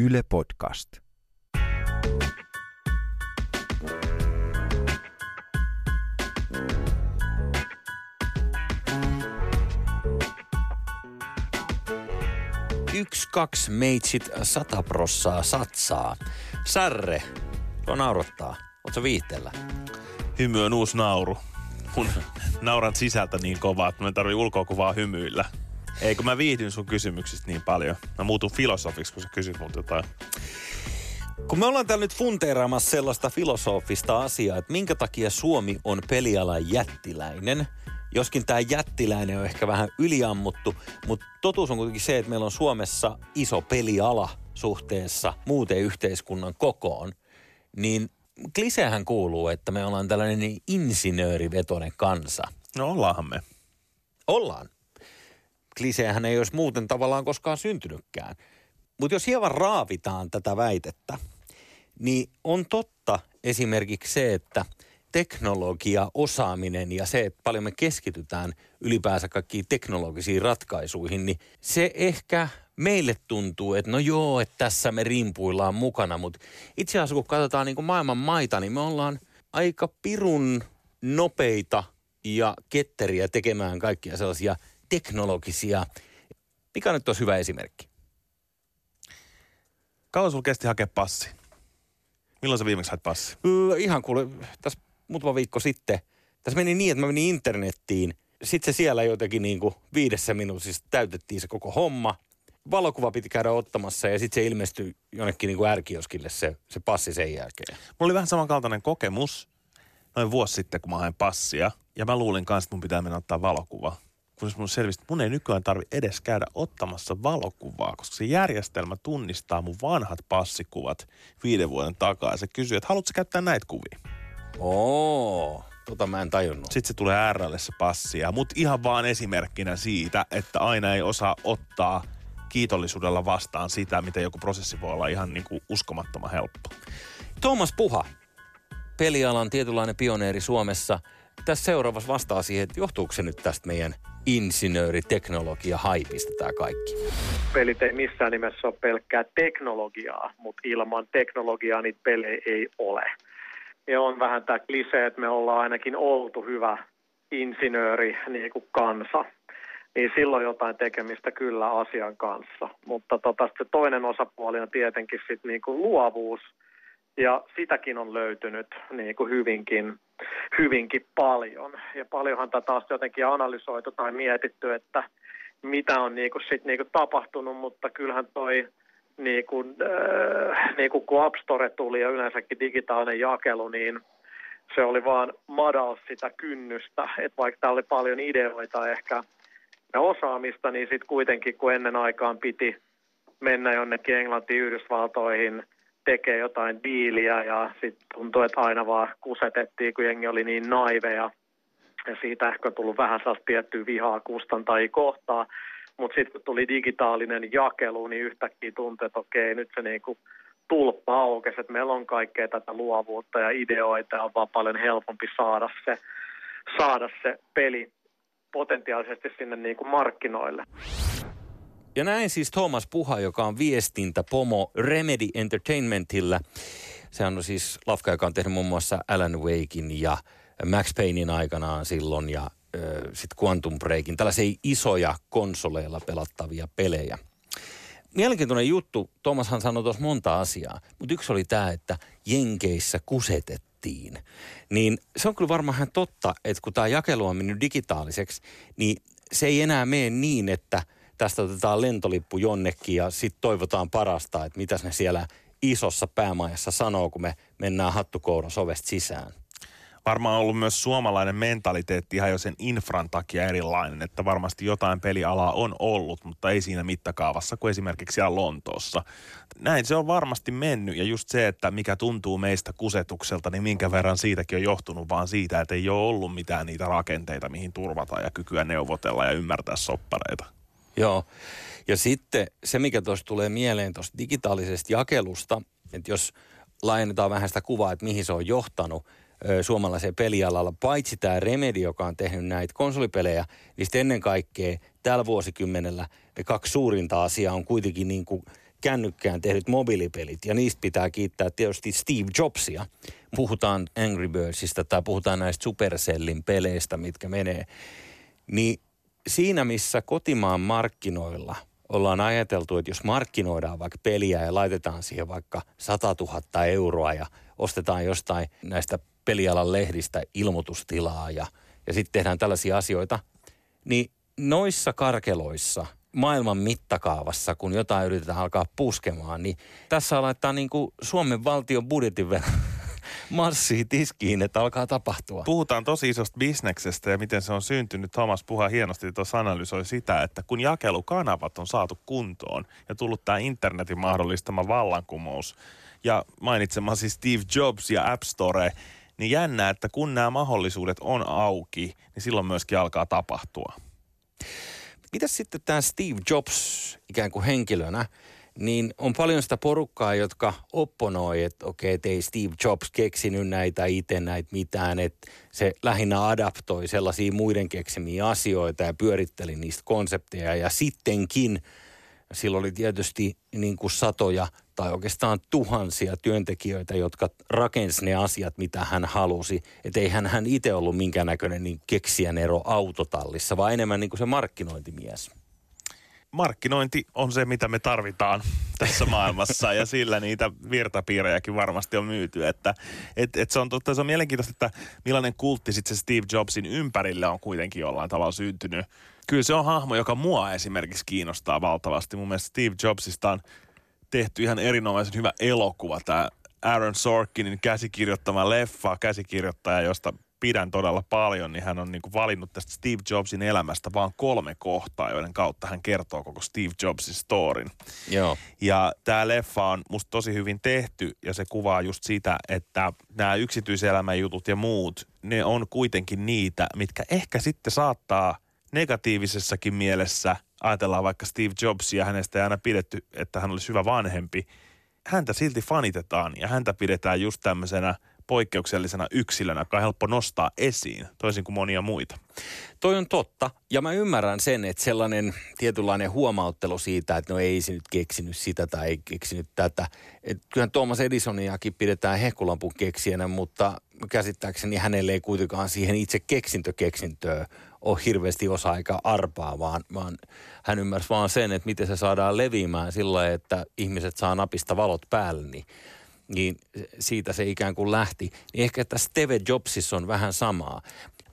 Yle Podcast. Yksi, kaksi meitsit sata prossaa satsaa. Sarre, tuo naurottaa. Oletko viihteellä? Hymy on uusi nauru. Mun nauran sisältä niin kovaa, että mä tarvii ulkoa hymyillä. Eikö mä viihdyn sun kysymyksistä niin paljon? Mä muutun filosofiksi, kun sä kysyt multa jotain. Kun me ollaan täällä nyt funteeraamassa sellaista filosofista asiaa, että minkä takia Suomi on pelialan jättiläinen, joskin tämä jättiläinen on ehkä vähän yliammuttu, mutta totuus on kuitenkin se, että meillä on Suomessa iso peliala suhteessa muuten yhteiskunnan kokoon, niin klisehän kuuluu, että me ollaan tällainen insinöörivetoinen kansa. No ollaanhan me. Ollaan. Kliseähän ei olisi muuten tavallaan koskaan syntynytkään. Mutta jos hieman raavitaan tätä väitettä, niin on totta esimerkiksi se, että teknologia, osaaminen ja se, että paljon me keskitytään ylipäänsä kaikkiin teknologisiin ratkaisuihin, niin se ehkä meille tuntuu, että no joo, että tässä me rimpuillaan mukana, mutta itse asiassa kun katsotaan niin kuin maailman maita, niin me ollaan aika pirun nopeita ja ketteriä tekemään kaikkia sellaisia teknologisia. Mikä nyt olisi hyvä esimerkki? Kauan sulla kesti hakea passi? Milloin sä viimeksi hait passi? Öö, ihan kuule, tässä muutama viikko sitten. Tässä meni niin, että mä menin internettiin. Sitten se siellä jotenkin niin kuin viidessä minuutissa täytettiin se koko homma. Valokuva piti käydä ottamassa ja sitten se ilmestyi jonnekin niin kuin ärkioskille se, se passi sen jälkeen. Mulla oli vähän samankaltainen kokemus noin vuosi sitten, kun mä hain passia. Ja mä luulin kanssa, että mun pitää mennä ottaa valokuva kun mun selvisi, että mun ei nykyään tarvi edes käydä ottamassa valokuvaa, koska se järjestelmä tunnistaa mun vanhat passikuvat viiden vuoden takaa. Ja se kysyy, että haluatko käyttää näitä kuvia? Oo, tota mä en tajunnut. Sitten se tulee RLlle se passi. Mutta ihan vaan esimerkkinä siitä, että aina ei osaa ottaa kiitollisuudella vastaan sitä, miten joku prosessi voi olla ihan niin kuin uskomattoman helppo. Thomas Puha, pelialan tietynlainen pioneeri Suomessa. Tässä seuraavassa vastaa siihen, että johtuuko se nyt tästä meidän insinööriteknologia haipista tämä kaikki? Pelit ei missään nimessä ole pelkkää teknologiaa, mutta ilman teknologiaa niitä pelejä ei ole. Ja on vähän tämä klise, että me ollaan ainakin oltu hyvä insinööri niin kuin kansa. Niin silloin jotain tekemistä kyllä asian kanssa. Mutta tota, se toinen osapuoli on tietenkin sit niin kuin luovuus – ja sitäkin on löytynyt niin kuin hyvinkin, hyvinkin paljon. Ja paljonhan tätä on jotenkin analysoitu tai mietitty, että mitä on niin kuin sit niin kuin tapahtunut, mutta kyllähän toi niin kuin, äh, niin kuin kun App Store tuli ja yleensäkin digitaalinen jakelu, niin se oli vaan madal sitä kynnystä, että vaikka täällä oli paljon ideoita ehkä ja osaamista, niin sitten kuitenkin kun ennen aikaan piti mennä jonnekin Englantiin, Yhdysvaltoihin – tekee jotain diiliä ja sitten tuntui, että aina vaan kusetettiin, kun jengi oli niin naiveja. Ja siitä ehkä on tullut vähän sellaista tiettyä vihaa kustantajia kohtaa. Mutta sitten kun tuli digitaalinen jakelu, niin yhtäkkiä tuntui, että okei, nyt se niinku tulppa aukesi, että meillä on kaikkea tätä luovuutta ja ideoita ja on vaan paljon helpompi saada se, saada se peli potentiaalisesti sinne niinku markkinoille. Ja näin siis Thomas Puha, joka on viestintäpomo Remedy Entertainmentillä. Se on siis lafka, joka on tehnyt muun muassa Alan Wakein ja Max Paynein aikanaan silloin ja äh, sitten Quantum Breakin. Tällaisia isoja konsoleilla pelattavia pelejä. Mielenkiintoinen juttu. Thomashan sanoi tuossa monta asiaa, mutta yksi oli tämä, että Jenkeissä kusetettiin. Niin se on kyllä varmaan totta, että kun tämä jakelu on mennyt digitaaliseksi, niin se ei enää mene niin, että – tästä otetaan lentolippu jonnekin ja sitten toivotaan parasta, että mitä ne siellä isossa päämajassa sanoo, kun me mennään hattukouron sovesta sisään. Varmaan ollut myös suomalainen mentaliteetti ihan jo sen infran takia erilainen, että varmasti jotain pelialaa on ollut, mutta ei siinä mittakaavassa kuin esimerkiksi siellä Lontoossa. Näin se on varmasti mennyt ja just se, että mikä tuntuu meistä kusetukselta, niin minkä verran siitäkin on johtunut vaan siitä, että ei ole ollut mitään niitä rakenteita, mihin turvata ja kykyä neuvotella ja ymmärtää soppareita. Joo. Ja sitten se, mikä tuossa tulee mieleen tuosta digitaalisesta jakelusta, että jos laajennetaan vähän sitä kuvaa, että mihin se on johtanut ö, suomalaiseen pelialalla, paitsi tämä Remedy, joka on tehnyt näitä konsolipelejä, niin sitten ennen kaikkea tällä vuosikymmenellä ne kaksi suurinta asiaa on kuitenkin niin kuin kännykkään tehdyt mobiilipelit. Ja niistä pitää kiittää tietysti Steve Jobsia. Puhutaan Angry Birdsista tai puhutaan näistä Supercellin peleistä, mitkä menee. Niin siinä, missä kotimaan markkinoilla ollaan ajateltu, että jos markkinoidaan vaikka peliä ja laitetaan siihen vaikka 100 000 euroa ja ostetaan jostain näistä pelialan lehdistä ilmoitustilaa ja, ja sitten tehdään tällaisia asioita, niin noissa karkeloissa maailman mittakaavassa, kun jotain yritetään alkaa puskemaan, niin tässä laittaa niin kuin Suomen valtion budjetin verran massia tiskiin, että alkaa tapahtua. Puhutaan tosi isosta bisneksestä ja miten se on syntynyt. Thomas Puha hienosti tuossa analysoi sitä, että kun jakelukanavat on saatu kuntoon ja tullut tämä internetin mahdollistama vallankumous ja mainitsemasi Steve Jobs ja App Store, niin jännää, että kun nämä mahdollisuudet on auki, niin silloin myöskin alkaa tapahtua. Mitäs sitten tämä Steve Jobs ikään kuin henkilönä? Niin on paljon sitä porukkaa, jotka opponoi, että okei, okay, ei Steve Jobs keksinyt näitä itse näitä mitään, että se lähinnä adaptoi sellaisia muiden keksimiä asioita ja pyöritteli niistä konsepteja ja sittenkin silloin oli tietysti niin kuin satoja tai oikeastaan tuhansia työntekijöitä, jotka rakensi ne asiat, mitä hän halusi. Että ei hän, hän itse ollut minkäännäköinen niin keksijän ero autotallissa, vaan enemmän niin kuin se markkinointimies markkinointi on se, mitä me tarvitaan tässä maailmassa ja sillä niitä virtapiirejäkin varmasti on myyty. Että, et, et se, on, totta, se on mielenkiintoista, että millainen kultti sitten se Steve Jobsin ympärille on kuitenkin jollain tavalla syntynyt. Kyllä se on hahmo, joka mua esimerkiksi kiinnostaa valtavasti. Mun mielestä Steve Jobsista on tehty ihan erinomaisen hyvä elokuva. Tämä Aaron Sorkinin käsikirjoittama leffa, käsikirjoittaja, josta pidän todella paljon, niin hän on niin kuin valinnut tästä Steve Jobsin elämästä vaan kolme kohtaa, joiden kautta hän kertoo koko Steve Jobsin storin. Joo. Ja tämä leffa on musta tosi hyvin tehty ja se kuvaa just sitä, että nämä yksityiselämän jutut ja muut, ne on kuitenkin niitä, mitkä ehkä sitten saattaa negatiivisessakin mielessä, ajatellaan vaikka Steve Jobsia, hänestä ei aina pidetty, että hän olisi hyvä vanhempi, häntä silti fanitetaan ja häntä pidetään just tämmöisenä poikkeuksellisena yksilönä, joka on helppo nostaa esiin, toisin kuin monia muita. Toi on totta, ja mä ymmärrän sen, että sellainen tietynlainen huomauttelu siitä, että no ei se nyt keksinyt sitä tai ei keksinyt tätä. Et kyllähän Thomas Edisoniakin pidetään hehkulampun keksijänä, mutta käsittääkseni hänelle ei kuitenkaan siihen itse keksintökeksintöä ole hirveästi osa aika arpaa, vaan, vaan hän ymmärsi vaan sen, että miten se saadaan leviämään sillä että ihmiset saa napista valot päälle, niin niin siitä se ikään kuin lähti. Niin ehkä tässä Steve Jobsissa on vähän samaa.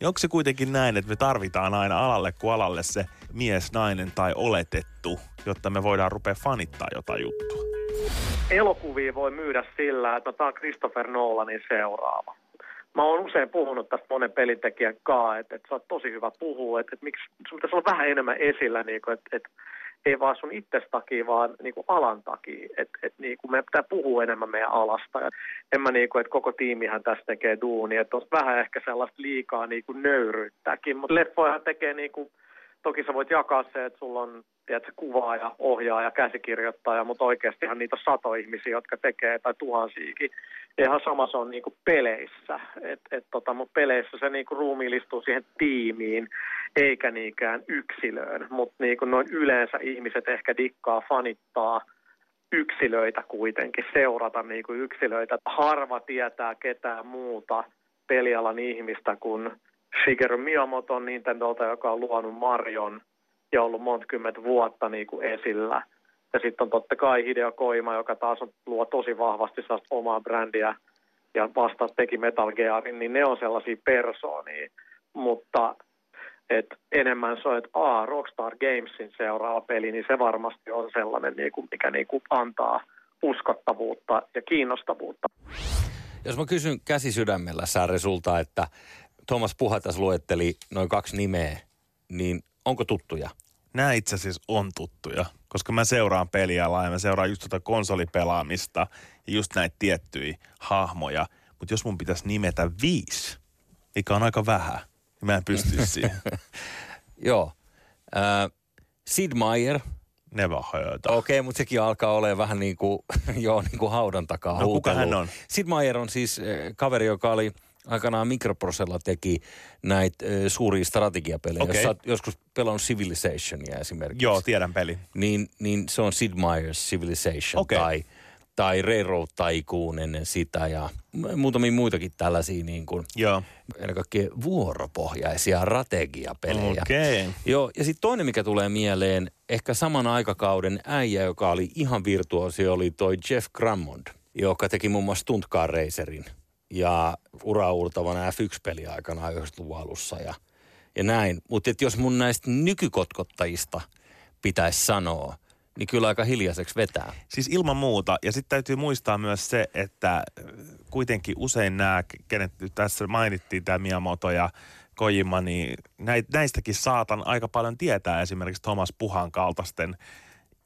Ja onko se kuitenkin näin, että me tarvitaan aina alalle kuin alalle se mies, nainen tai oletettu, jotta me voidaan rupea fanittaa jotain juttua? Elokuvia voi myydä sillä, että tämä on Christopher Nolanin seuraava. Mä oon usein puhunut tästä monen pelintekijän kanssa, että, että sä oot tosi hyvä puhua, että, että miksi sun pitäisi olla vähän enemmän esillä, niin kuin, että, että ei vaan sun itsestä takia, vaan niin kuin alan takia. Että et, niin kuin me pitää puhua enemmän meidän alasta. Ja en mä niin kuin, että koko tiimihän tässä tekee duunia. Että on vähän ehkä sellaista liikaa niin kuin nöyryyttäkin. Mutta leffojahan tekee niin kuin, toki sä voit jakaa se, että sulla on tiedätkö, kuvaaja, ohjaaja, käsikirjoittaja, mutta oikeastihan niitä on sato ihmisiä, jotka tekee, tai tuhansiakin. ihan sama se on niin kuin peleissä, et, et tota, mutta peleissä se niin kuin ruumiillistuu siihen tiimiin, eikä niinkään yksilöön, mutta niin kuin noin yleensä ihmiset ehkä dikkaa fanittaa yksilöitä kuitenkin, seurata niin kuin yksilöitä. Harva tietää ketään muuta pelialan ihmistä kuin Shigeru Miyamoto Nintendolta, joka on luonut Marion ja ollut monta kymmentä vuotta niin kuin esillä. Ja sitten on totta kai Hideo Koima, joka taas on, luo tosi vahvasti omaa brändiä ja vasta teki Metal Gearin, niin ne on sellaisia persoonia. Mutta et enemmän se on, että A, Rockstar Gamesin seuraava peli, niin se varmasti on sellainen, niin kuin, mikä niin kuin antaa uskottavuutta ja kiinnostavuutta. Jos mä kysyn käsi sydämellä Sääre sulta, että Thomas Puhatas luetteli noin kaksi nimeä, niin onko tuttuja? Nämä itse asiassa on tuttuja, koska mä seuraan peliä ja mä seuraan just tuota konsolipelaamista ja just näitä tiettyjä hahmoja. Mutta jos mun pitäisi nimetä viisi, mikä on aika vähän, niin mä en pysty siihen. Joo. Äh, Sid Meier. Never heard. Okei, okay, mutta sekin alkaa olemaan vähän niin kuin, joo, niin kuin haudan takaa No kuka hän on? Sid Meier on siis kaveri, joka oli Aikanaan Microprosella teki näitä suuria strategiapelejä. Okei. Jos joskus pelannut Civilizationia esimerkiksi. Joo, tiedän peli. Niin, niin se on Sid Meier's Civilization Okei. tai, tai Railroad Tycoon ennen sitä ja muutamia muitakin tällaisia niin kuin, Joo. ennen kaikkea vuoropohjaisia strategiapelejä. Okei. Joo, ja sitten toinen, mikä tulee mieleen, ehkä saman aikakauden äijä, joka oli ihan virtuosi, oli toi Jeff Drummond, joka teki muun muassa Stunt Car Racerin ja uraurtavan F1-peli aikanaan 90-luvun alussa ja, ja näin. Mutta jos mun näistä nykykotkottajista pitäisi sanoa, niin kyllä aika hiljaiseksi vetää. Siis ilman muuta. Ja sitten täytyy muistaa myös se, että kuitenkin usein nämä, kenet tässä mainittiin, tämä Miyamoto ja Kojima, niin näistäkin saatan aika paljon tietää esimerkiksi Thomas Puhan kaltaisten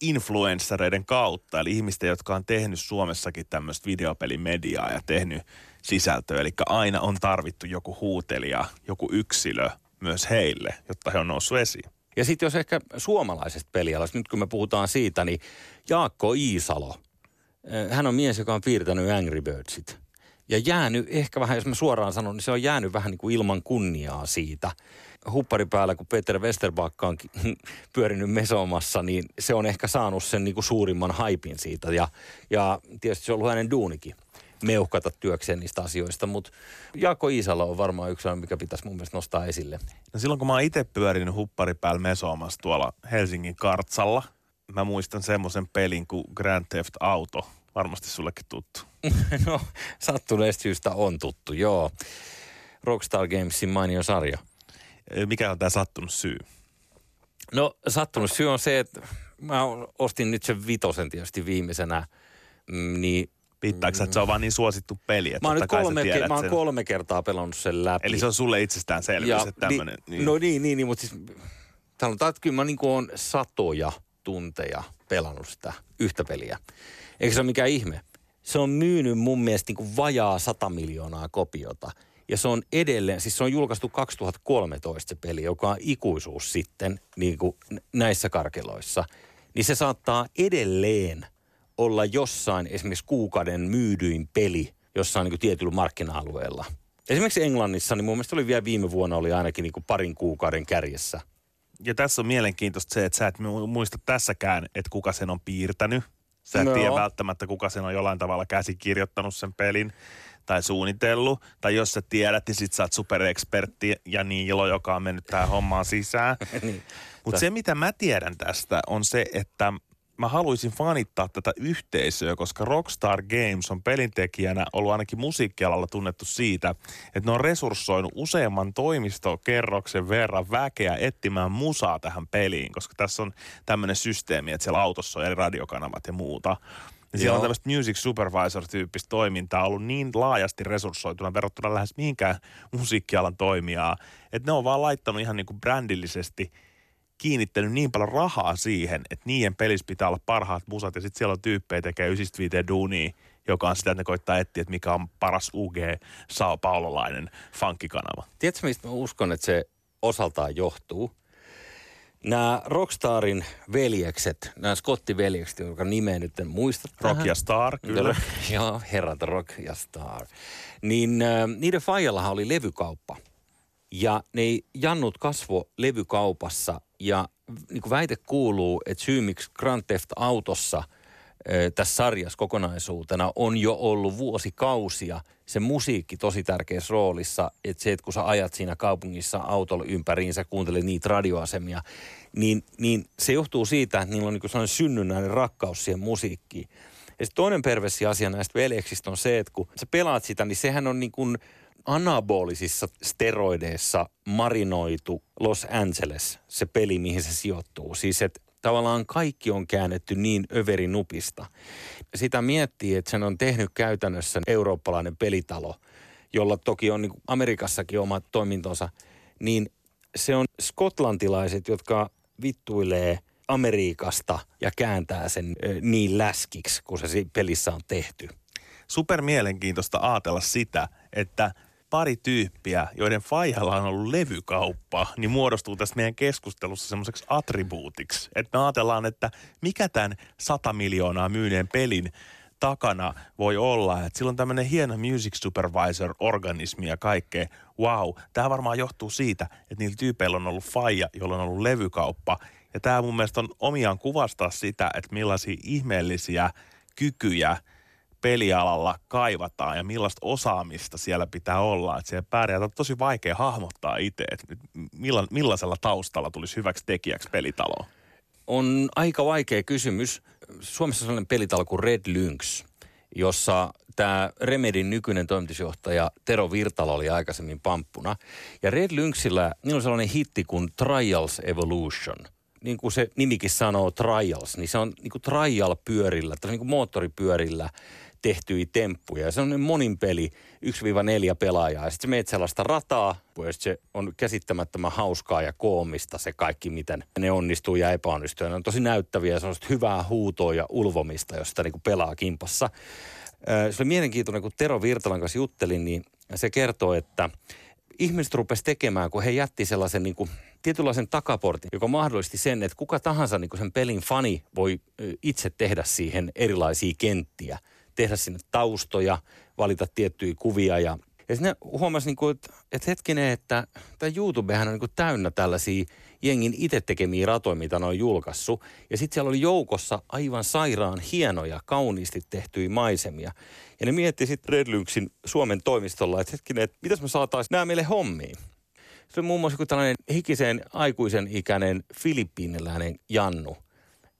influenssereiden kautta, eli ihmisten, jotka on tehnyt Suomessakin tämmöistä videopelimediaa ja tehnyt sisältöä. Eli aina on tarvittu joku huutelija, joku yksilö myös heille, jotta he on noussut esiin. Ja sitten jos ehkä suomalaisesta pelialasta, nyt kun me puhutaan siitä, niin Jaakko Iisalo, eh, hän on mies, joka on piirtänyt Angry Birdsit. Ja jäänyt ehkä vähän, jos mä suoraan sanon, niin se on jäänyt vähän niin kuin ilman kunniaa siitä. Huppari päällä, kun Peter Westerbakka on pyörinyt mesomassa, niin se on ehkä saanut sen niin kuin suurimman haipin siitä. Ja, ja tietysti se on ollut hänen duunikin meuhkata työkseen niistä asioista, mutta Jaakko Iisalo on varmaan yksi mikä pitäisi mun mielestä nostaa esille. No silloin kun mä oon itse pyörinyt huppari päällä mesoamassa tuolla Helsingin kartsalla, mä muistan semmoisen pelin kuin Grand Theft Auto. Varmasti sullekin tuttu. No, sattuneesta syystä on tuttu, joo. Rockstar Gamesin mainio sarja. Mikä on tämä sattunut syy? No, sattunut syy on se, että mä ostin nyt sen vitosen tietysti viimeisenä, mm, niin Viittaako sä, että se on vaan niin suosittu peli, että mä oon, nyt kolme, tiedät mä oon kolme kertaa pelannut sen läpi. Eli se on sulle itsestäänselvyys, että tämmöinen... Niin, no niin, niin, niin mutta siis sanotaan, että kyllä mä niin on satoja tunteja pelannut sitä yhtä peliä. Eikä se ole mikään ihme. Se on myynyt mun mielestä niin kuin vajaa 100 miljoonaa kopiota. Ja se on edelleen, siis se on julkaistu 2013 se peli, joka on ikuisuus sitten niin kuin näissä karkeloissa. Niin se saattaa edelleen olla jossain esimerkiksi kuukauden myydyin peli jossain niin kuin tietyllä markkina-alueella. Esimerkiksi Englannissa, niin mun mielestä oli vielä viime vuonna oli ainakin niin kuin parin kuukauden kärjessä. Ja tässä on mielenkiintoista se, että sä et mu- muista tässäkään, että kuka sen on piirtänyt. Sä et No. tiedä välttämättä, kuka sen on jollain tavalla käsikirjoittanut sen pelin tai suunnitellut. Tai jos sä tiedät, niin sit sä oot superekspertti ja Niilo, joka on mennyt tähän hommaan sisään. niin. Mutta se, mitä mä tiedän tästä, on se, että mä haluaisin fanittaa tätä yhteisöä, koska Rockstar Games on pelintekijänä ollut ainakin musiikkialalla tunnettu siitä, että ne on resurssoinut useamman toimistokerroksen verran väkeä etsimään musaa tähän peliin, koska tässä on tämmöinen systeemi, että siellä autossa on eri radiokanavat ja muuta. Ja siellä on tämmöistä music supervisor-tyyppistä toimintaa ollut niin laajasti resurssoituna verrattuna lähes mihinkään musiikkialan toimijaa, että ne on vaan laittanut ihan niin kuin brändillisesti kiinnittänyt niin paljon rahaa siihen, että niiden pelissä pitää olla parhaat musat ja sitten siellä on tyyppejä tekee 95 duunia, joka on sitä, että ne koittaa etsiä, että mikä on paras UG Sao Paulolainen funkkikanava. Tiedätkö, mistä mä uskon, että se osaltaan johtuu? Nämä Rockstarin veljekset, nämä Scotti-veljekset, jonka nimeä nyt en muista Rock tähän. ja Star, kyllä. Joo, herrat Rock ja Star. Niin äh, niiden faijallahan oli levykauppa. Ja ne jannut kasvo levykaupassa ja niin kuin väite kuuluu, että syy miksi Grand Theft Autossa tässä sarjassa kokonaisuutena on jo ollut vuosikausia se musiikki tosi tärkeässä roolissa, että se, että kun sä ajat siinä kaupungissa autolla ympäriin, sä kuuntelet niitä radioasemia, niin, niin se johtuu siitä, että niillä on niin sellainen synnynnäinen rakkaus siihen musiikkiin. Ja toinen perversi asia näistä veljeksistä on se, että kun sä pelaat sitä, niin sehän on niin kuin anabolisissa steroideissa marinoitu Los Angeles, se peli, mihin se sijoittuu. Siis että tavallaan kaikki on käännetty niin överinupista. Sitä miettii, että sen on tehnyt käytännössä eurooppalainen pelitalo, jolla toki on niin Amerikassakin oma toimintonsa, niin se on skotlantilaiset, jotka vittuilee Amerikasta ja kääntää sen niin läskiksi, kun se pelissä on tehty. Super mielenkiintoista ajatella sitä, että pari tyyppiä, joiden faijalla on ollut levykauppa, niin muodostuu tässä meidän keskustelussa semmoiseksi attribuutiksi. Että me ajatellaan, että mikä tämän 100 miljoonaa myyneen pelin takana voi olla, että sillä on tämmöinen hieno music supervisor organismi ja kaikkea. Wow, tämä varmaan johtuu siitä, että niillä tyypeillä on ollut faija, jolla on ollut levykauppa. Ja tämä mun mielestä on omiaan kuvastaa sitä, että millaisia ihmeellisiä kykyjä – pelialalla kaivataan ja millaista osaamista siellä pitää olla. Että siellä pärjää. On tosi vaikea hahmottaa itse, että millaisella taustalla tulisi hyväksi tekijäksi pelitaloon. On aika vaikea kysymys. Suomessa on sellainen pelitalo kuin Red Lynx, jossa tämä Remedin nykyinen toimitusjohtaja Tero Virtala oli aikaisemmin pamppuna. Ja Red Lynxillä, niillä on sellainen hitti kuin Trials Evolution – niin kuin se nimikin sanoo, trials, niin se on niin kuin trial-pyörillä, tai niin kuin moottoripyörillä tehtyjä temppuja. se on monin peli, 1-4 pelaajaa. Ja sitten meet sellaista rataa, ja se on käsittämättömän hauskaa ja koomista se kaikki, miten ne onnistuu ja epäonnistuu. Ja ne on tosi näyttäviä ja sellaista hyvää huutoa ja ulvomista, jos sitä niin pelaa kimpassa. Se oli mielenkiintoinen, kun Tero Virtalan kanssa juttelin, niin se kertoo, että ihmiset rupesivat tekemään, kun he jätti sellaisen niin kuin, tietynlaisen takaportin, joka mahdollisti sen, että kuka tahansa niin kuin sen pelin fani voi itse tehdä siihen erilaisia kenttiä – tehdä sinne taustoja, valita tiettyjä kuvia ja ja sitten huomasi, niin kuin, että, että hetkinen, että tämä YouTubehan on niin kuin täynnä tällaisia jengin itse tekemiä ratoja, mitä ne on julkaissut. Ja sitten siellä oli joukossa aivan sairaan hienoja, kauniisti tehtyjä maisemia. Ja ne mietti sitten Red Lynxin Suomen toimistolla, että hetkinen, että mitäs me saataisiin nämä meille hommiin. Se on muun muassa tällainen hikisen aikuisen ikäinen filippiiniläinen Jannu –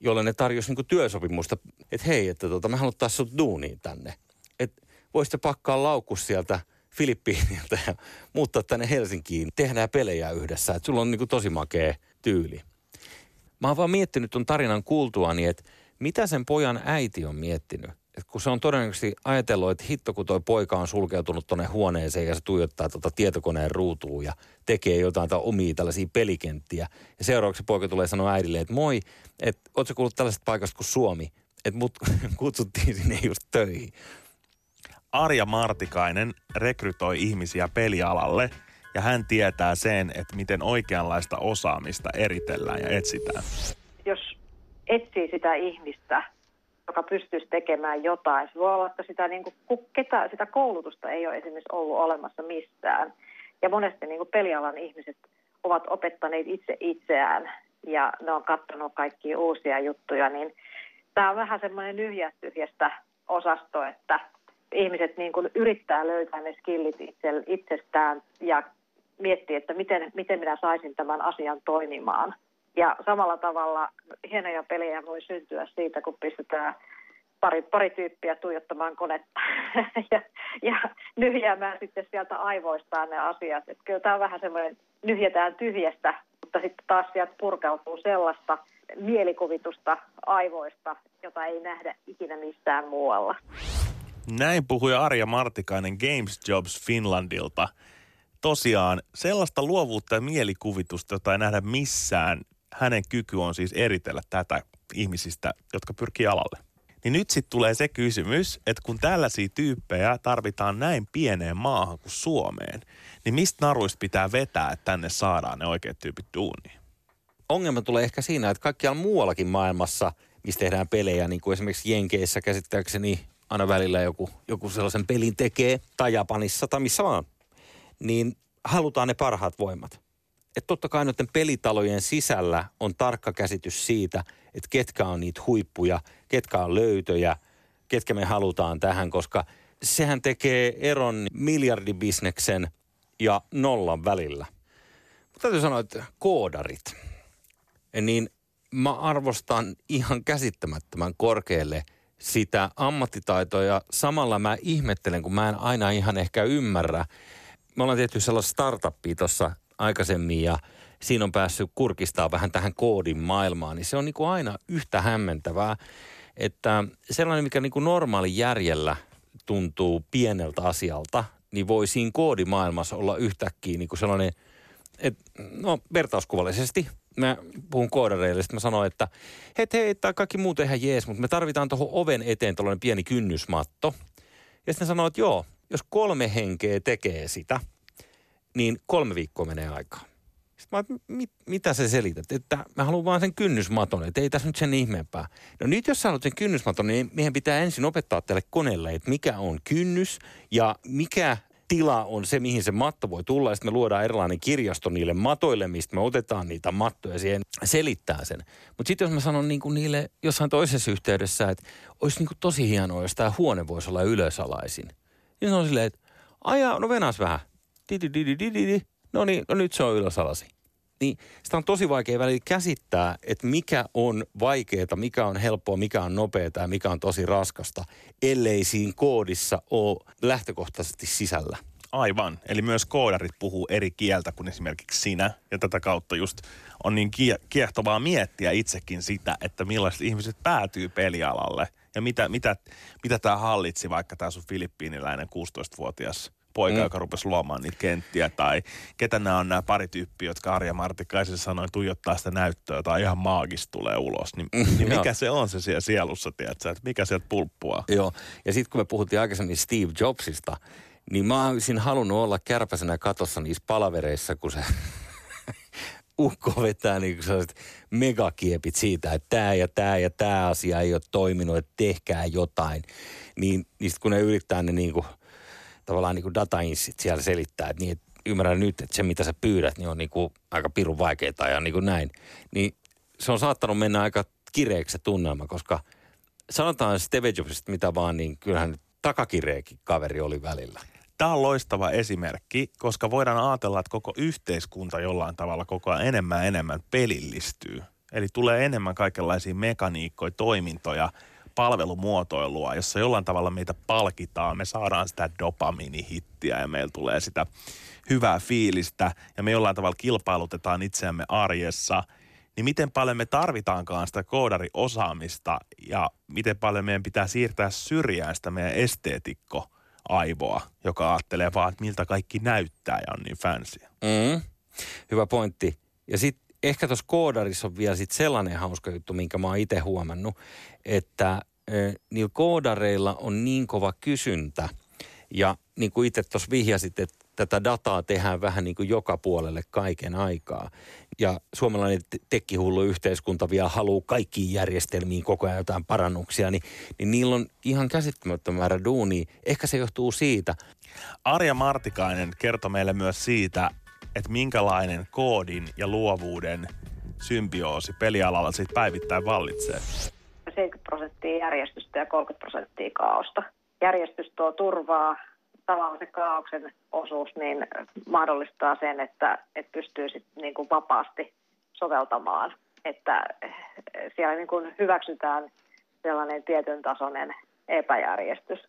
jolle ne tarjosi niin työsopimusta, että hei, että tota, me haluttaisiin sut duuniin tänne. Että voisitte pakkaa laukkus sieltä Filippiiniltä ja muuttaa tänne Helsinkiin, tehdään pelejä yhdessä. Että sulla on niin tosi makea tyyli. Mä oon vaan miettinyt ton tarinan kuultuani, että mitä sen pojan äiti on miettinyt. Et kun se on todennäköisesti ajatellut, että hitto kun toi poika on sulkeutunut tuonne huoneeseen ja se tuijottaa tuota tietokoneen ruutuun ja tekee jotain tai omia tällaisia pelikenttiä. Ja seuraavaksi poika tulee sanoa äidille, että moi, että ootko kuullut tällaisesta paikasta kuin Suomi? Että mut kutsuttiin sinne just töihin. Arja Martikainen rekrytoi ihmisiä pelialalle ja hän tietää sen, että miten oikeanlaista osaamista eritellään ja etsitään. Jos etsii sitä ihmistä, joka pystyisi tekemään jotain. Se voi olla, että sitä, niin kuin, ketä, sitä koulutusta ei ole esimerkiksi ollut olemassa missään. Ja monesti niin kuin pelialan ihmiset ovat opettaneet itse itseään ja ne on katsonut kaikkia uusia juttuja, niin tämä on vähän semmoinen tyhjästä osasto, että ihmiset niin kuin yrittää löytää ne skillit itse, itsestään ja miettii, että miten, miten minä saisin tämän asian toimimaan. Ja samalla tavalla hienoja pelejä voi syntyä siitä, kun pistetään pari, pari tyyppiä tuijottamaan konetta ja, ja nyhjäämään sitten sieltä aivoistaan ne asiat. Että kyllä tämä on vähän semmoinen, nyhjätään tyhjästä, mutta sitten taas sieltä purkautuu sellaista mielikuvitusta aivoista, jota ei nähdä ikinä missään muualla. Näin puhui Arja Martikainen Games Jobs Finlandilta. Tosiaan sellaista luovuutta ja mielikuvitusta, jota ei nähdä missään hänen kyky on siis eritellä tätä ihmisistä, jotka pyrkii alalle. Niin nyt sitten tulee se kysymys, että kun tällaisia tyyppejä tarvitaan näin pieneen maahan kuin Suomeen, niin mistä naruista pitää vetää, että tänne saadaan ne oikeat tyypit duuniin? Ongelma tulee ehkä siinä, että kaikkialla muuallakin maailmassa, missä tehdään pelejä, niin kuin esimerkiksi Jenkeissä käsittääkseni aina välillä joku, joku sellaisen pelin tekee, tai Japanissa tai missä vaan, niin halutaan ne parhaat voimat että totta kai noiden pelitalojen sisällä on tarkka käsitys siitä, että ketkä on niitä huippuja, ketkä on löytöjä, ketkä me halutaan tähän, koska sehän tekee eron miljardibisneksen ja nollan välillä. Mutta täytyy sanoa, että koodarit, niin mä arvostan ihan käsittämättömän korkealle sitä ammattitaitoa ja samalla mä ihmettelen, kun mä en aina ihan ehkä ymmärrä. Me ollaan tehty sellaista startuppia tuossa aikaisemmin ja siinä on päässyt kurkistaa vähän tähän koodin maailmaan, niin se on niin kuin aina yhtä hämmentävää, että sellainen, mikä niin kuin normaali järjellä tuntuu pieneltä asialta, niin voi siinä koodimaailmassa olla yhtäkkiä niin kuin sellainen, että no vertauskuvallisesti mä puhun koodareille, sitten mä sanoin, että hei, hei, tämä kaikki muut ihan jees, mutta me tarvitaan tuohon oven eteen tällainen pieni kynnysmatto. Ja sitten sanoo, että joo, jos kolme henkeä tekee sitä – niin kolme viikkoa menee aikaa. Sitten Mä, mit, mitä sä selität? Että mä haluan vaan sen kynnysmaton, että ei tässä nyt sen ihmeempää. No nyt jos sä haluat sen kynnysmaton, niin meidän pitää ensin opettaa tälle koneelle, että mikä on kynnys ja mikä tila on se, mihin se matto voi tulla. Ja sitten me luodaan erilainen kirjasto niille matoille, mistä me otetaan niitä mattoja siihen selittää sen. Mutta sitten jos mä sanon niin kuin niille jossain toisessa yhteydessä, että olisi niin kuin tosi hienoa, jos tämä huone voisi olla ylösalaisin. Niin se on silleen, että aja, no venas vähän. No niin, no nyt se on ylösalaisin niin sitä on tosi vaikea välillä käsittää, että mikä on vaikeaa, mikä on helppoa, mikä on nopeaa ja mikä on tosi raskasta, ellei siinä koodissa ole lähtökohtaisesti sisällä. Aivan. Eli myös koodarit puhuu eri kieltä kuin esimerkiksi sinä. Ja tätä kautta just on niin kiehtovaa miettiä itsekin sitä, että millaiset ihmiset päätyy pelialalle. Ja mitä, mitä, mitä tämä hallitsi, vaikka tämä sun filippiiniläinen 16-vuotias poika, mm. joka rupesi luomaan niitä kenttiä, tai ketä nämä on nämä pari tyyppiä, jotka Arja Martikaisen sanoi, tuijottaa sitä näyttöä, tai ihan maagista tulee ulos. Niin, mm, niin mikä se on se siellä sielussa, tiedätkö, että mikä sieltä pulppua? Joo, ja sitten kun me puhuttiin aikaisemmin Steve Jobsista, niin mä olisin halunnut olla kärpäsenä katossa niissä palavereissa, kun se ukko vetää niin sellaiset megakiepit siitä, että tämä ja tämä ja tämä asia ei ole toiminut, että tehkää jotain. Niin, niin kun ne yrittää ne niin kuin – tavallaan niin kuin datainsit siellä selittää, että, niin, että ymmärrän nyt, että se mitä sä pyydät, niin on niin kuin aika pirun vaikeaa ja niin kuin näin. Niin se on saattanut mennä aika kireeksi se tunnelma, koska sanotaan Steve Jobsista mitä vaan, niin kyllähän takakireekin kaveri oli välillä. Tämä on loistava esimerkki, koska voidaan ajatella, että koko yhteiskunta jollain tavalla koko ajan enemmän enemmän pelillistyy. Eli tulee enemmän kaikenlaisia mekaniikkoja, toimintoja – palvelumuotoilua, jossa jollain tavalla meitä palkitaan, me saadaan sitä dopaminihittiä ja meillä tulee sitä hyvää fiilistä ja me jollain tavalla kilpailutetaan itseämme arjessa, niin miten paljon me tarvitaankaan sitä koodariosaamista ja miten paljon meidän pitää siirtää syrjään sitä meidän esteetikko aivoa, joka ajattelee vaan, että miltä kaikki näyttää ja on niin fansia. Mm, hyvä pointti. Ja sitten ehkä tuossa koodarissa on vielä sit sellainen hauska juttu, minkä mä oon itse huomannut, että niillä koodareilla on niin kova kysyntä. Ja niin kuin itse tuossa vihjasit, että tätä dataa tehdään vähän niin kuin joka puolelle kaiken aikaa. Ja suomalainen tekkihullu yhteiskunta vielä haluaa kaikkiin järjestelmiin koko ajan jotain parannuksia, niin, niin niillä on ihan käsittämättömän määrä duunia. Ehkä se johtuu siitä. Arja Martikainen kertoi meille myös siitä, että minkälainen koodin ja luovuuden symbioosi pelialalla siitä päivittäin vallitsee. 70 prosenttia järjestystä ja 30 prosenttia kaaosta. Järjestys tuo turvaa, tavallaan se kaauksen osuus niin mahdollistaa sen, että, että pystyy sit niin kuin vapaasti soveltamaan. Että siellä niin kuin hyväksytään sellainen tietyn tasoinen epäjärjestys.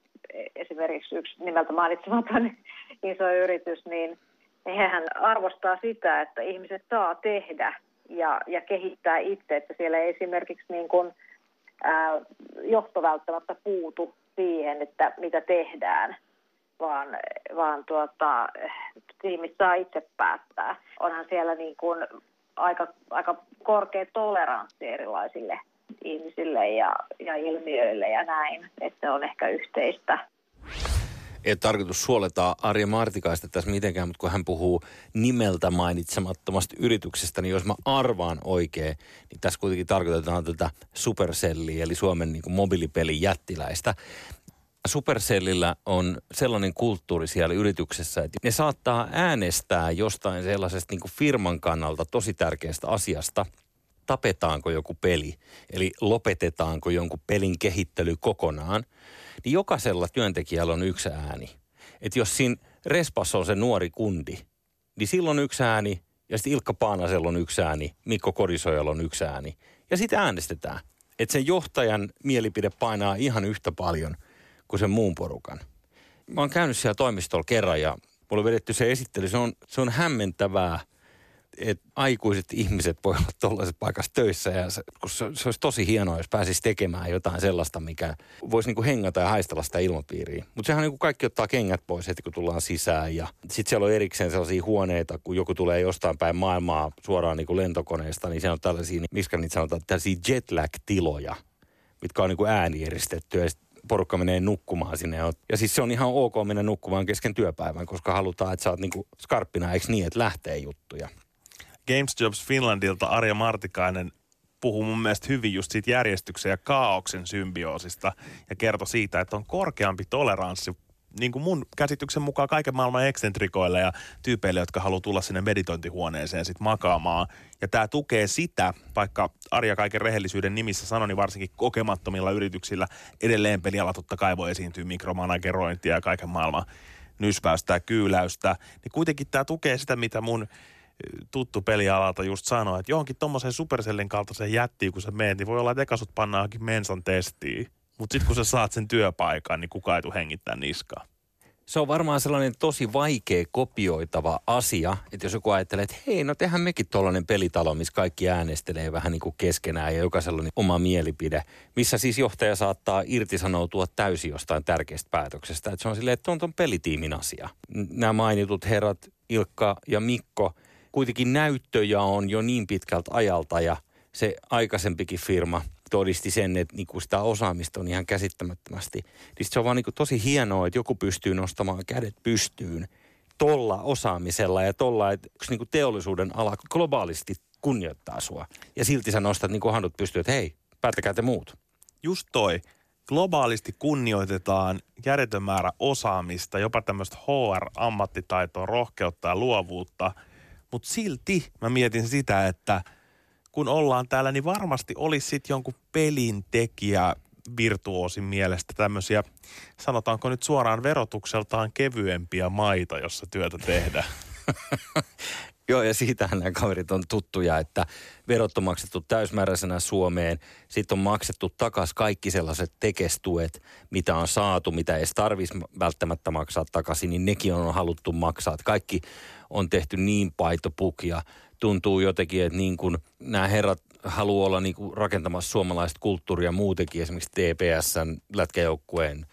Esimerkiksi yksi nimeltä mainitsematon iso yritys, niin hehän arvostaa sitä, että ihmiset saa tehdä ja, ja kehittää itse, että siellä ei esimerkiksi niin kuin, johto välttämättä puutu siihen, että mitä tehdään, vaan, vaan tuota, tiimit saa itse päättää. Onhan siellä niin kuin aika, aika korkea toleranssi erilaisille ihmisille ja, ja ilmiöille ja näin, että on ehkä yhteistä ei tarkoitus suoleta Arja Martikaista tässä mitenkään, mutta kun hän puhuu nimeltä mainitsemattomasta yrityksestä, niin jos mä arvaan oikein, niin tässä kuitenkin tarkoitetaan tätä Supercellia, eli Suomen niin kuin mobiilipelin jättiläistä. Supercellillä on sellainen kulttuuri siellä yrityksessä, että ne saattaa äänestää jostain sellaisesta niin kuin firman kannalta tosi tärkeästä asiasta – tapetaanko joku peli, eli lopetetaanko jonkun pelin kehittely kokonaan, niin jokaisella työntekijällä on yksi ääni. Että jos siinä Respas on se nuori kundi, niin silloin yksi ääni, ja sitten Ilkka Paanasella on yksi ääni, Mikko Kodisojalla on yksi ääni. Ja sitten äänestetään. Että sen johtajan mielipide painaa ihan yhtä paljon kuin sen muun porukan. Mä oon käynyt siellä toimistolla kerran ja mulla on vedetty se esittely. Se on, se on hämmentävää – että aikuiset ihmiset voi olla tuollaisessa paikassa töissä ja se, kun se, se olisi tosi hienoa, jos pääsisi tekemään jotain sellaista, mikä voisi niinku hengata ja haistella sitä ilmapiiriä. Mutta sehän niinku kaikki ottaa kengät pois heti, kun tullaan sisään ja sitten siellä on erikseen sellaisia huoneita, kun joku tulee jostain päin maailmaa suoraan niinku lentokoneesta, niin se on tällaisia, niin miksi niitä sanotaan, tällaisia jetlag-tiloja, mitkä on niinku äänieristetty ja porukka menee nukkumaan sinne. Ja siis se on ihan ok mennä nukkumaan kesken työpäivän, koska halutaan, että sä oot niinku skarppina, eikö niin, että lähtee juttuja. Games Jobs Finlandilta Arja Martikainen puhuu mun mielestä hyvin just siitä järjestyksen ja kaauksen symbioosista ja kertoi siitä, että on korkeampi toleranssi niin kuin mun käsityksen mukaan kaiken maailman eksentrikoille ja tyypeille, jotka haluaa tulla sinne meditointihuoneeseen sitten makaamaan. Ja tämä tukee sitä, vaikka Arja kaiken rehellisyyden nimissä sanoi, niin varsinkin kokemattomilla yrityksillä edelleen peliala totta kai voi esiintyä mikromanagerointia ja kaiken maailman nyspäystä ja kyyläystä. Niin kuitenkin tämä tukee sitä, mitä mun tuttu pelialalta just sanoi, että johonkin tuommoisen Supercellin kaltaisen jättiin, kun sä meet, niin voi olla, että ekasut pannaan mensan testiin mutta sitten kun sä saat sen työpaikan, niin kukaan ei tule hengittää niskaa. Se on varmaan sellainen tosi vaikea kopioitava asia, että jos joku ajattelee, että hei, no tehdään mekin tuollainen pelitalo, missä kaikki äänestelee vähän niin kuin keskenään ja jokaisella on oma mielipide, missä siis johtaja saattaa irtisanoutua täysin jostain tärkeästä päätöksestä. Että se on silleen, että on tuon pelitiimin asia. Nämä mainitut herrat Ilkka ja Mikko, kuitenkin näyttöjä on jo niin pitkältä ajalta ja se aikaisempikin firma – todisti sen, että niinku sitä osaamista on ihan käsittämättömästi. Niin se on vaan niinku tosi hienoa, että joku pystyy nostamaan kädet pystyyn tolla osaamisella ja tolla, että yksi niinku teollisuuden ala globaalisti kunnioittaa sua. Ja silti sä nostat niinku handut pystyyn, että hei, päättäkää te muut. Just toi. Globaalisti kunnioitetaan järjetön määrä osaamista, jopa tämmöistä HR-ammattitaitoa, rohkeutta ja luovuutta. Mutta silti mä mietin sitä, että – kun ollaan täällä, niin varmasti olisi sitten jonkun pelin tekijä virtuoosin mielestä tämmöisiä, sanotaanko nyt suoraan verotukseltaan kevyempiä maita, jossa työtä tehdään. Joo, ja siitähän nämä kaverit on tuttuja, että verot on maksettu täysmääräisenä Suomeen. Sitten on maksettu takaisin kaikki sellaiset tekestuet, mitä on saatu, mitä ei tarvitsisi välttämättä maksaa takaisin, niin nekin on haluttu maksaa. Että kaikki on tehty niin paitopukia tuntuu jotenkin, että niin kuin nämä herrat haluaa olla niin rakentamassa suomalaista kulttuuria muutenkin, esimerkiksi TPSn lätkäjoukkueen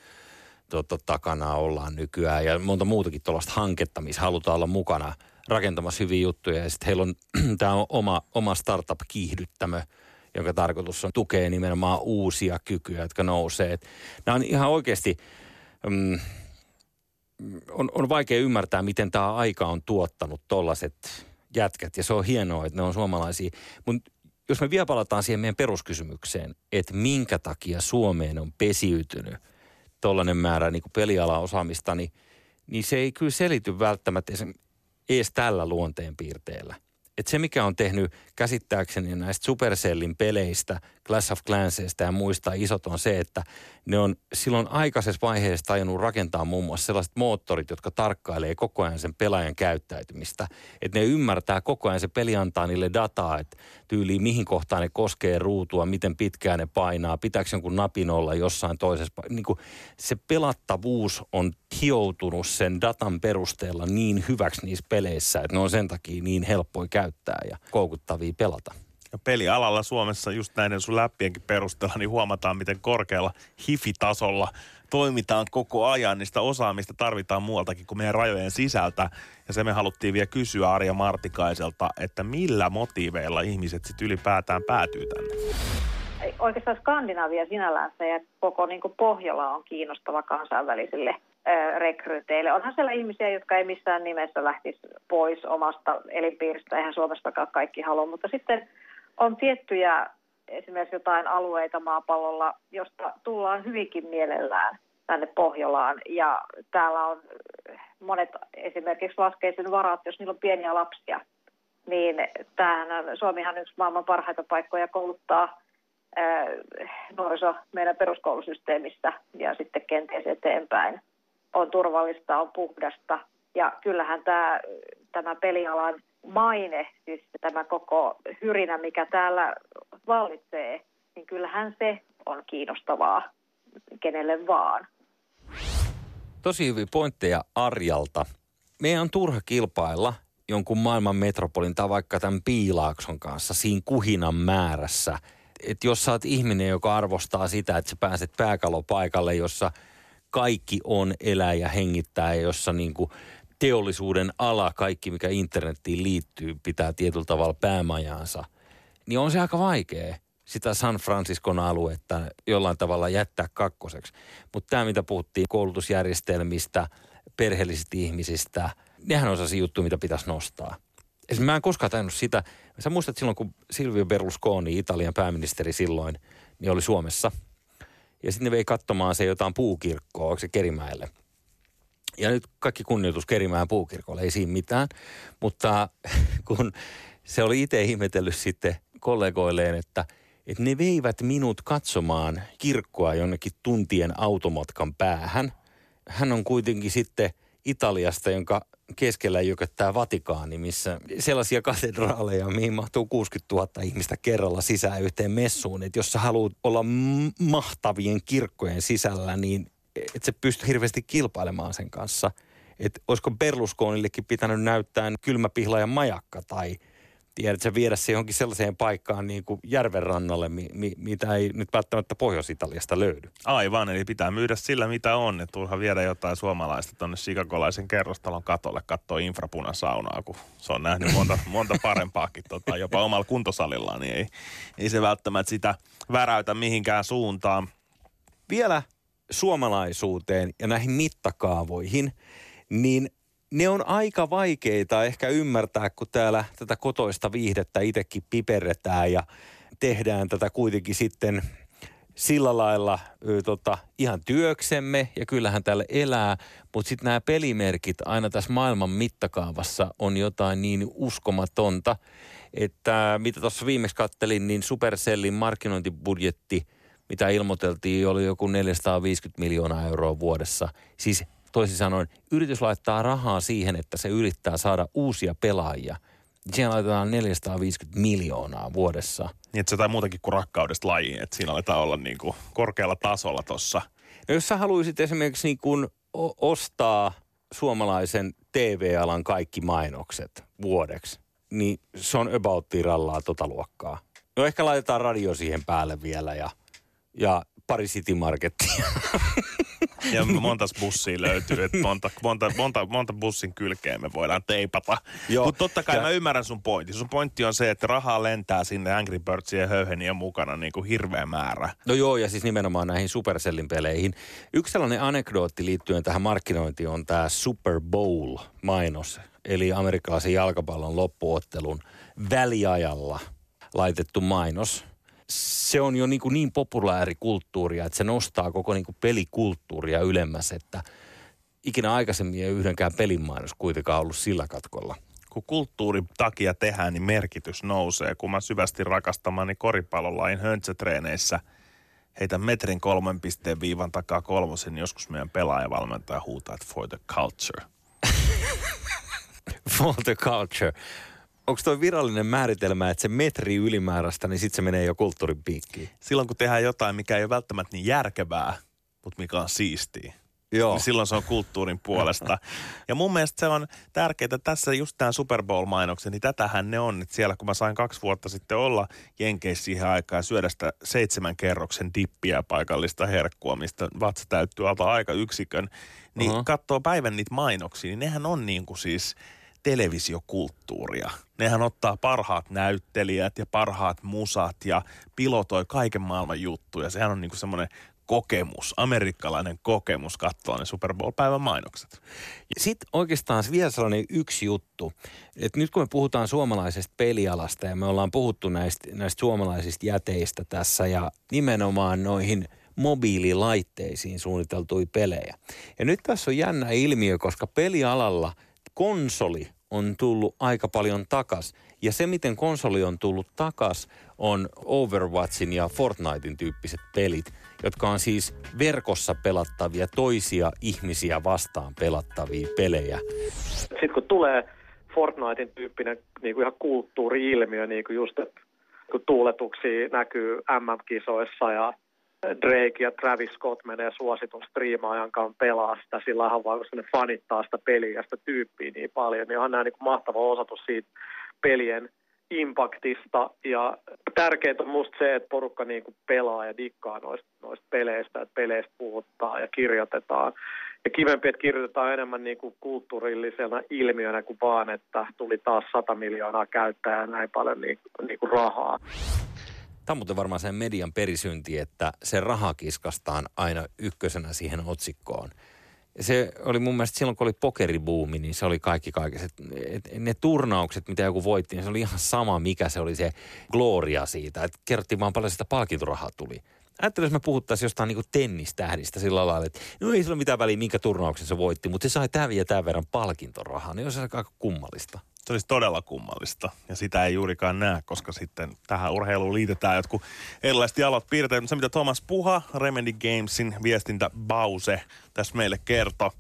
tota, takana ollaan nykyään ja monta muutakin tuollaista hanketta, missä halutaan olla mukana rakentamassa hyviä juttuja. Ja sitten heillä on tämä on oma, oma startup-kiihdyttämö, jonka tarkoitus on tukea nimenomaan uusia kykyjä, jotka nousee. nämä on ihan oikeasti, mm, on, on vaikea ymmärtää, miten tämä aika on tuottanut tollaiset jätkät ja se on hienoa, että ne on suomalaisia. Mutta jos me vielä palataan siihen meidän peruskysymykseen, että minkä takia Suomeen on pesiytynyt tollainen määrä niin peliala osaamista, niin, niin se ei kyllä selity välttämättä edes tällä luonteenpiirteellä – että se, mikä on tehnyt käsittääkseni näistä Supercellin peleistä, Clash of Clansista ja muista isot on se, että ne on silloin aikaisessa vaiheessa tajunnut rakentaa muun muassa sellaiset moottorit, jotka tarkkailee koko ajan sen pelaajan käyttäytymistä. Että ne ymmärtää koko ajan, se peli antaa niille dataa, että tyyliin mihin kohtaan ne koskee ruutua, miten pitkään ne painaa, pitääkö jonkun napin olla jossain toisessa. Niin kuin se pelattavuus on hioutunut sen datan perusteella niin hyväksi niissä peleissä, että ne on sen takia niin helppoja käyttää ja koukuttavia pelata. Ja pelialalla Suomessa just näiden sun läppienkin perusteella, niin huomataan, miten korkealla hifitasolla toimitaan koko ajan. Niistä osaamista tarvitaan muualtakin kuin meidän rajojen sisältä. Ja se me haluttiin vielä kysyä Arja Martikaiselta, että millä motiiveilla ihmiset sitten ylipäätään päätyy tänne? Oikeastaan Skandinavia sinällään ja koko niin kuin Pohjola on kiinnostava kansainvälisille rekryyteille. Onhan siellä ihmisiä, jotka ei missään nimessä lähtisi pois omasta elinpiiristä, eihän Suomestakaan kaikki halua, mutta sitten on tiettyjä esimerkiksi jotain alueita maapallolla, josta tullaan hyvinkin mielellään tänne Pohjolaan. Ja täällä on monet esimerkiksi laskeisen varat, jos niillä on pieniä lapsia. Niin tämähän, Suomihan on yksi maailman parhaita paikkoja kouluttaa nuoriso meidän peruskoulusysteemissä ja sitten kenties eteenpäin. On turvallista, on puhdasta ja kyllähän tämä, tämä pelialan maine, siis tämä koko hyrinä, mikä täällä vallitsee, niin kyllähän se on kiinnostavaa kenelle vaan. Tosi hyviä pointteja Arjalta. Meidän on turha kilpailla jonkun maailman metropolin tai vaikka tämän Piilaakson kanssa siinä kuhinan määrässä. Että jos sä oot ihminen, joka arvostaa sitä, että sä pääset pääkalopaikalle, jossa kaikki on, elää ja hengittää jossa niin kuin teollisuuden ala, kaikki mikä internettiin liittyy, pitää tietyllä tavalla päämajaansa, niin on se aika vaikea sitä San Franciscon aluetta jollain tavalla jättää kakkoseksi. Mutta tämä, mitä puhuttiin koulutusjärjestelmistä, perheellisistä ihmisistä, nehän on sellaisia juttuja, mitä pitäisi nostaa. Esimerkiksi mä en koskaan tajunnut sitä. Sä muistat silloin, kun Silvio Berlusconi, Italian pääministeri silloin, niin oli Suomessa. Ja sitten ne vei katsomaan se jotain puukirkkoa, onko se Kerimäelle. Ja nyt kaikki kunnioitus Kerimäen puukirkolle, ei siinä mitään. Mutta kun se oli itse ihmetellyt sitten kollegoilleen, että, että ne veivät minut katsomaan kirkkoa jonnekin tuntien automatkan päähän. Hän on kuitenkin sitten Italiasta, jonka keskellä jököttää Vatikaani, missä sellaisia katedraaleja, mihin mahtuu 60 000 ihmistä kerralla sisään yhteen messuun. Että jos sä haluat olla mahtavien kirkkojen sisällä, niin et se pysty hirveästi kilpailemaan sen kanssa. Että olisiko Berlusconillekin pitänyt näyttää kylmäpihla ja majakka tai – tiedätkö, viedä se johonkin sellaiseen paikkaan niin kuin järven rannalle, mi, mi, mitä ei nyt välttämättä Pohjois-Italiasta löydy. Aivan, eli pitää myydä sillä mitä on. Että turha viedä jotain suomalaista tuonne sikakolaisen kerrostalon katolle katsoa infrapunasaunaa, kun se on nähnyt monta, monta parempaakin, tota, jopa omalla kuntosalillaan, niin ei, ei se välttämättä sitä väräytä mihinkään suuntaan. Vielä suomalaisuuteen ja näihin mittakaavoihin, niin ne on aika vaikeita ehkä ymmärtää, kun täällä tätä kotoista viihdettä itsekin piperretään ja tehdään tätä kuitenkin sitten sillä lailla tota, ihan työksemme ja kyllähän täällä elää, mutta sitten nämä pelimerkit aina tässä maailman mittakaavassa on jotain niin uskomatonta, että mitä tuossa viimeksi kattelin, niin Supercellin markkinointibudjetti, mitä ilmoiteltiin, oli joku 450 miljoonaa euroa vuodessa. Siis Toisin sanoen, yritys laittaa rahaa siihen, että se yrittää saada uusia pelaajia. Siihen laitetaan 450 miljoonaa vuodessa. Niin, että se jotain muutakin kuin rakkaudesta lajiin, että siinä aletaan olla niin kuin korkealla tasolla tuossa. No jos sä haluaisit esimerkiksi niin kuin ostaa suomalaisen TV-alan kaikki mainokset vuodeksi, niin se on about tirallaa tota luokkaa. No ehkä laitetaan radio siihen päälle vielä ja, ja pari City Markettia. Ja monta bussia löytyy, että monta, monta, monta, monta bussin kylkeä me voidaan teipata. Mutta totta kai ja... mä ymmärrän sun pointti. Sun pointti on se, että rahaa lentää sinne Angry Birdsien ja Höyhenien mukana niin kuin hirveä määrä. No joo, ja siis nimenomaan näihin Supercellin peleihin. Yksi sellainen anekdootti liittyen tähän markkinointiin on tämä Super Bowl-mainos. Eli amerikkalaisen jalkapallon loppuottelun väliajalla laitettu mainos – se on jo niin, kuin niin populaarikulttuuria, että se nostaa koko niin kuin pelikulttuuria ylemmäs, että ikinä aikaisemmin ei yhdenkään pelimainos kuitenkaan ollut sillä katkolla. Kun kulttuurin takia tehdään, niin merkitys nousee. Kun mä syvästi rakastamani koripallolain höntsätreeneissä heitä metrin kolmen pisteen viivan takaa kolmosen, niin joskus meidän pelaajavalmentaja huutaa, että for the culture. for the culture onko tuo virallinen määritelmä, että se metri ylimääräistä, niin sitten se menee jo kulttuurin piikkiin? Silloin kun tehdään jotain, mikä ei ole välttämättä niin järkevää, mutta mikä on siistiä. Joo. Niin silloin se on kulttuurin puolesta. Ja mun mielestä se on tärkeää tässä just tämä Super Bowl-mainoksen, niin tätähän ne on. Että siellä kun mä sain kaksi vuotta sitten olla Jenkeissä siihen aikaan ja syödä sitä seitsemän kerroksen dippiä paikallista herkkua, mistä vatsa täyttyy alta aika yksikön, niin uh-huh. katsoo päivän niitä mainoksia, niin nehän on niin kuin siis – televisiokulttuuria. Nehän ottaa parhaat näyttelijät ja parhaat musat ja pilotoi kaiken maailman juttuja. Sehän on niinku semmoinen kokemus, amerikkalainen kokemus katsoa ne Super Bowl-päivän mainokset. Sitten oikeastaan vielä sellainen yksi juttu, että nyt kun me puhutaan suomalaisesta pelialasta ja me ollaan puhuttu näistä, näistä suomalaisista jäteistä tässä ja nimenomaan noihin mobiililaitteisiin suunniteltuja pelejä. Ja nyt tässä on jännä ilmiö, koska pelialalla – konsoli on tullut aika paljon takas. Ja se, miten konsoli on tullut takas, on Overwatchin ja Fortnitein tyyppiset pelit, jotka on siis verkossa pelattavia, toisia ihmisiä vastaan pelattavia pelejä. Sitten kun tulee Fortnitein tyyppinen niin kuin ihan kulttuuri-ilmiö, niin kuin just, kun tuuletuksia näkyy MM-kisoissa ja Drake ja Travis Scott menee suositun striimaajan kanssa pelaa sitä sillä tavalla, koska ne fanittaa sitä peliä ja sitä tyyppiä niin paljon, niin on nämä niin kuin mahtava osoitus siitä pelien impaktista. Ja tärkeintä on musta se, että porukka niin kuin pelaa ja dikkaa noista, noista peleistä, että peleistä puhuttaa ja kirjoitetaan. Ja kivempi, että kirjoitetaan enemmän niin kuin kulttuurillisena ilmiönä kuin vaan, että tuli taas 100 miljoonaa käyttäjää ja näin paljon niin, niin kuin rahaa. Tämä on muuten varmaan sen median perisynti, että se raha kiskastaan aina ykkösenä siihen otsikkoon. se oli mun mielestä silloin, kun oli pokeribuumi, niin se oli kaikki kaikessa. Ne turnaukset, mitä joku voitti, niin se oli ihan sama, mikä se oli se gloria siitä. Että kerrottiin vaan paljon sitä palkintorahaa tuli. Ajattelin, jos me puhuttaisiin jostain niin tennistähdistä sillä lailla, että no ei sillä mitään väliä, minkä turnauksen se voitti, mutta se sai tämän ja tämän verran palkintorahaa. Niin se aika kummallista. Se olisi todella kummallista ja sitä ei juurikaan näe, koska sitten tähän urheiluun liitetään jotkut erilaiset jalot piirteet. Se mitä Thomas Puha, Remedy Gamesin viestintä Bause tässä meille kertoi,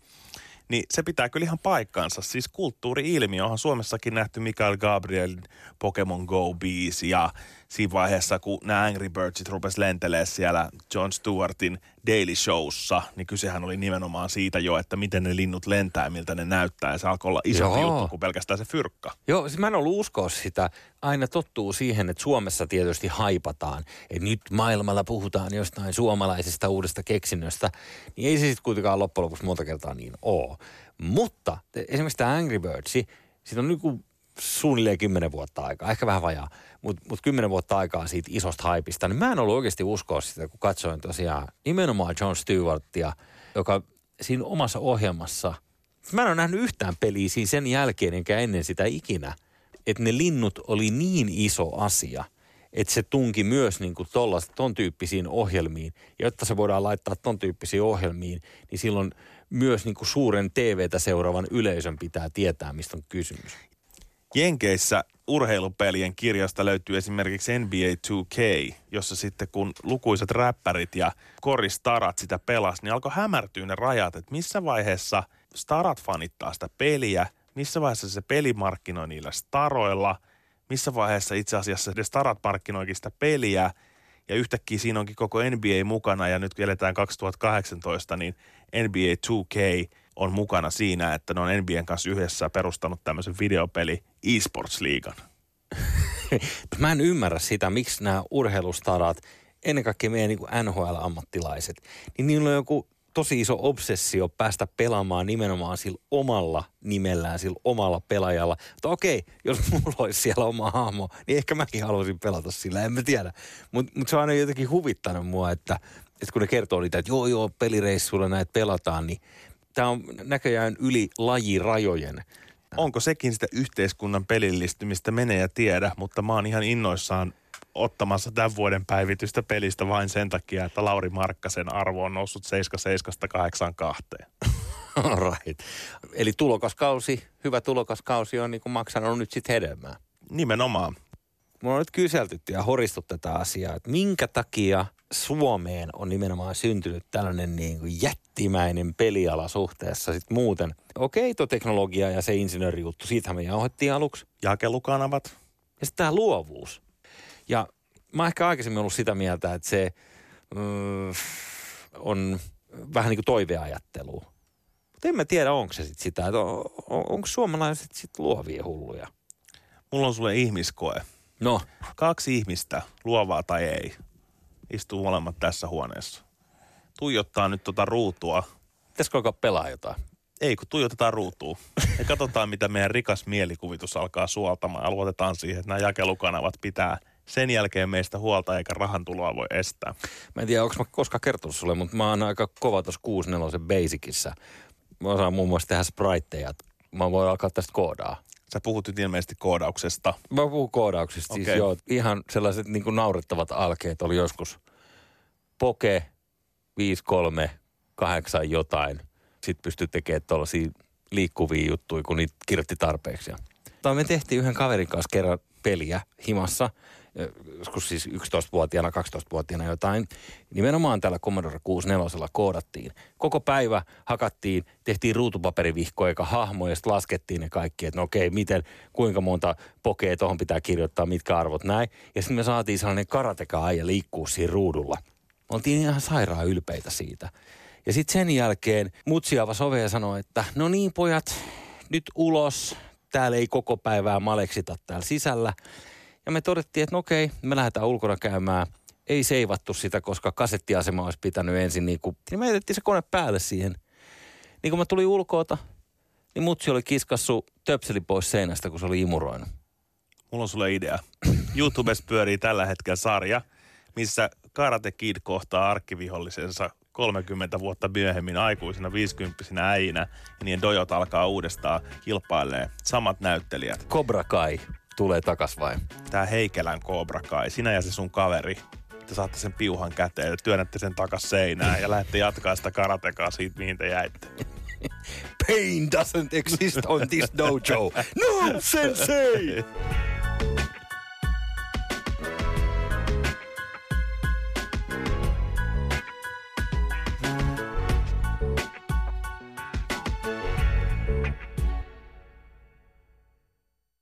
niin se pitää kyllä ihan paikkansa. Siis kulttuuri-ilmiö onhan Suomessakin nähty Mikael Gabriel Pokemon Go-biisi ja siinä vaiheessa, kun nämä Angry Birdsit rupes lentelee siellä John Stewartin Daily Showssa, niin kysehän oli nimenomaan siitä jo, että miten ne linnut lentää ja miltä ne näyttää. Ja se alkoi olla iso juttu kuin pelkästään se fyrkka. Joo, siis mä en ollut uskoa sitä. Aina tottuu siihen, että Suomessa tietysti haipataan. Että nyt maailmalla puhutaan jostain suomalaisesta uudesta keksinnöstä. Niin ei se sitten kuitenkaan loppujen lopuksi monta kertaa niin oo. Mutta esimerkiksi tämä Angry Birds, siitä on niin suunnilleen kymmenen vuotta aikaa, ehkä vähän vajaa, mutta mut kymmenen vuotta aikaa siitä isosta haipista, niin mä en ollut oikeasti uskoa sitä, kun katsoin tosiaan nimenomaan John Stewartia, joka siinä omassa ohjelmassa, mä en ole nähnyt yhtään peliä siinä sen jälkeen enkä ennen sitä ikinä, että ne linnut oli niin iso asia, että se tunki myös niin kuin tollast, ton tyyppisiin ohjelmiin. Ja jotta se voidaan laittaa ton tyyppisiin ohjelmiin, niin silloin myös niin kuin suuren TVtä seuraavan yleisön pitää tietää, mistä on kysymys. Jenkeissä urheilupelien kirjasta löytyy esimerkiksi NBA 2K, jossa sitten kun lukuisat räppärit ja koristarat sitä pelas, niin alkoi hämärtyä ne rajat, että missä vaiheessa starat fanittaa sitä peliä, missä vaiheessa se peli markkinoi niillä staroilla, missä vaiheessa itse asiassa ne starat markkinoikin sitä peliä, ja yhtäkkiä siinä onkin koko NBA mukana, ja nyt kun eletään 2018, niin NBA 2K on mukana siinä, että ne on NBAn kanssa yhdessä perustanut tämmöisen videopeli e-sports-liigan. Mä en ymmärrä sitä, miksi nämä urheilustarat, ennen kaikkea meidän niin NHL-ammattilaiset, niin niillä on joku tosi iso obsessio päästä pelaamaan nimenomaan sillä omalla nimellään, sillä omalla pelaajalla. Mutta okei, jos mulla olisi siellä oma hahmo, niin ehkä mäkin haluaisin pelata sillä, en mä tiedä. Mutta mut se on aina jotenkin huvittanut mua, että, että kun ne kertoo niitä, että joo joo, pelireissuilla näitä pelataan, niin tämä on näköjään yli lajirajojen. Onko sekin sitä yhteiskunnan pelillistymistä, menee ja tiedä, mutta mä oon ihan innoissaan ottamassa tämän vuoden päivitystä pelistä vain sen takia, että Lauri Markkasen arvo on noussut 7782. right. Eli tulokaskausi, hyvä tulokaskausi on niin kuin maksanut nyt sitten hedelmää. Nimenomaan. Mulla on nyt kyseltytty ja horistu tätä asiaa, että minkä takia Suomeen on nimenomaan syntynyt tällainen niin kuin jättimäinen peliala suhteessa sitten muuten. Okei, tuo teknologia ja se insinöörijuttu, siitähän me jauhettiin aluksi. Jakelukanavat. Ja sitten tämä luovuus. Ja mä oon ehkä aikaisemmin ollut sitä mieltä, että se mm, on vähän niin kuin toiveajattelua. Mutta en mä tiedä, onko se sitten sitä, että on, on, onko suomalaiset sitten luovia hulluja. Mulla on sulle ihmiskoe. No. Kaksi ihmistä, luovaa tai ei, istuu molemmat tässä huoneessa. Tuijottaa nyt tota ruutua. Pitäisikö alkaa pelaa jotain? Ei, kun tuijotetaan ruutua. Ja katsotaan, mitä meidän rikas mielikuvitus alkaa suoltamaan. Ja luotetaan siihen, että nämä jakelukanavat pitää sen jälkeen meistä huolta, eikä rahan tuloa voi estää. Mä en tiedä, onko mä koskaan kertonut sulle, mutta mä oon aika kova tuossa 64 Basicissa. Mä osaan muun muassa tehdä spriteja. Mä voin alkaa tästä koodaa. Sä puhut nyt ilmeisesti koodauksesta. Mä puhun koodauksista, okay. siis joo. Ihan sellaiset niin kuin naurettavat alkeet oli joskus poke 5, 3, 8 jotain. Sitten pystyi tekemään tuollaisia liikkuvia juttuja, kun niitä kirjoitti tarpeeksi. Tai me tehtiin yhden kaverin kanssa kerran peliä himassa, joskus siis 11-vuotiaana, 12-vuotiaana jotain. Nimenomaan tällä Commodore 64 koodattiin. Koko päivä hakattiin, tehtiin ruutupaperivihkoja eikä hahmoja, ja sitten laskettiin ne kaikki, että no okei, miten, kuinka monta pokea tuohon pitää kirjoittaa, mitkä arvot näin. Ja sitten me saatiin sellainen karateka ja liikkuu siinä ruudulla. Me oltiin ihan sairaan ylpeitä siitä. Ja sitten sen jälkeen mutsi avasi ove ja sanoi, että no niin pojat, nyt ulos. Täällä ei koko päivää maleksita täällä sisällä. Ja me todettiin, että no okei, me lähdetään ulkona käymään. Ei seivattu sitä, koska kasettiasema olisi pitänyt ensin niin kuin, niin me jätettiin se kone päälle siihen. Niin kun mä tulin ulkoota, niin mutsi oli kiskassu töpseli pois seinästä, kun se oli imuroinut. Mulla on sulle idea. YouTubessa pyörii tällä hetkellä sarja, missä Karate Kid kohtaa arkkivihollisensa 30 vuotta myöhemmin aikuisina 50 äinä ja niin dojot alkaa uudestaan kilpailee samat näyttelijät. Cobra Kai tulee takas vai? Tää Heikelän Cobra Kai, sinä ja se sun kaveri, te saatte sen piuhan käteen ja työnnätte sen takas seinään ja lähdette jatkaa sitä karatekaa siitä, mihin te jäitte. Pain doesn't exist on this dojo. No, sensei!